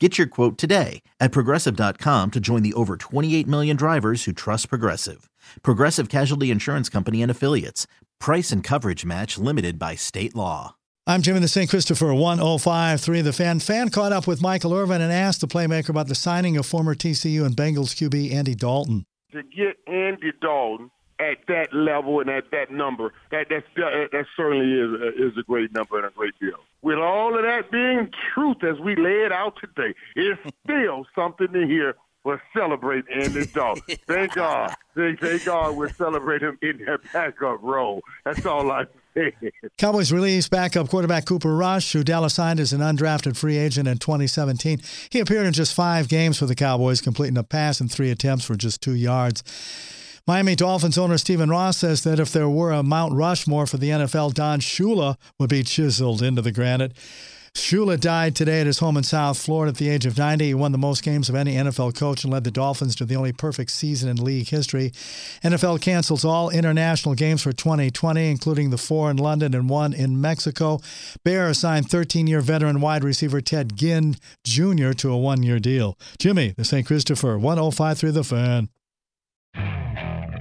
Get your quote today at progressive.com to join the over 28 million drivers who trust Progressive. Progressive Casualty Insurance Company and Affiliates. Price and coverage match limited by state law. I'm Jim in the St. Christopher 1053. The fan fan caught up with Michael Irvin and asked the playmaker about the signing of former TCU and Bengals QB Andy Dalton. To get Andy Dalton at that level and at that number, that that that certainly is is a great number and a great deal. With all of that being truth as we lay it out today, it's still something to hear. We're celebrating Andy Dalton. Thank God. Thank, thank God we're celebrating him in that backup role. That's all I say. Cowboys released backup quarterback Cooper Rush, who Dallas signed as an undrafted free agent in 2017. He appeared in just five games for the Cowboys, completing a pass in three attempts for just two yards. Miami Dolphins owner Stephen Ross says that if there were a Mount Rushmore for the NFL, Don Shula would be chiseled into the granite. Shula died today at his home in South Florida at the age of 90. He won the most games of any NFL coach and led the Dolphins to the only perfect season in league history. NFL cancels all international games for 2020, including the four in London and one in Mexico. Bears signed 13 year veteran wide receiver Ted Ginn Jr. to a one year deal. Jimmy, the St. Christopher, 1053 The Fan.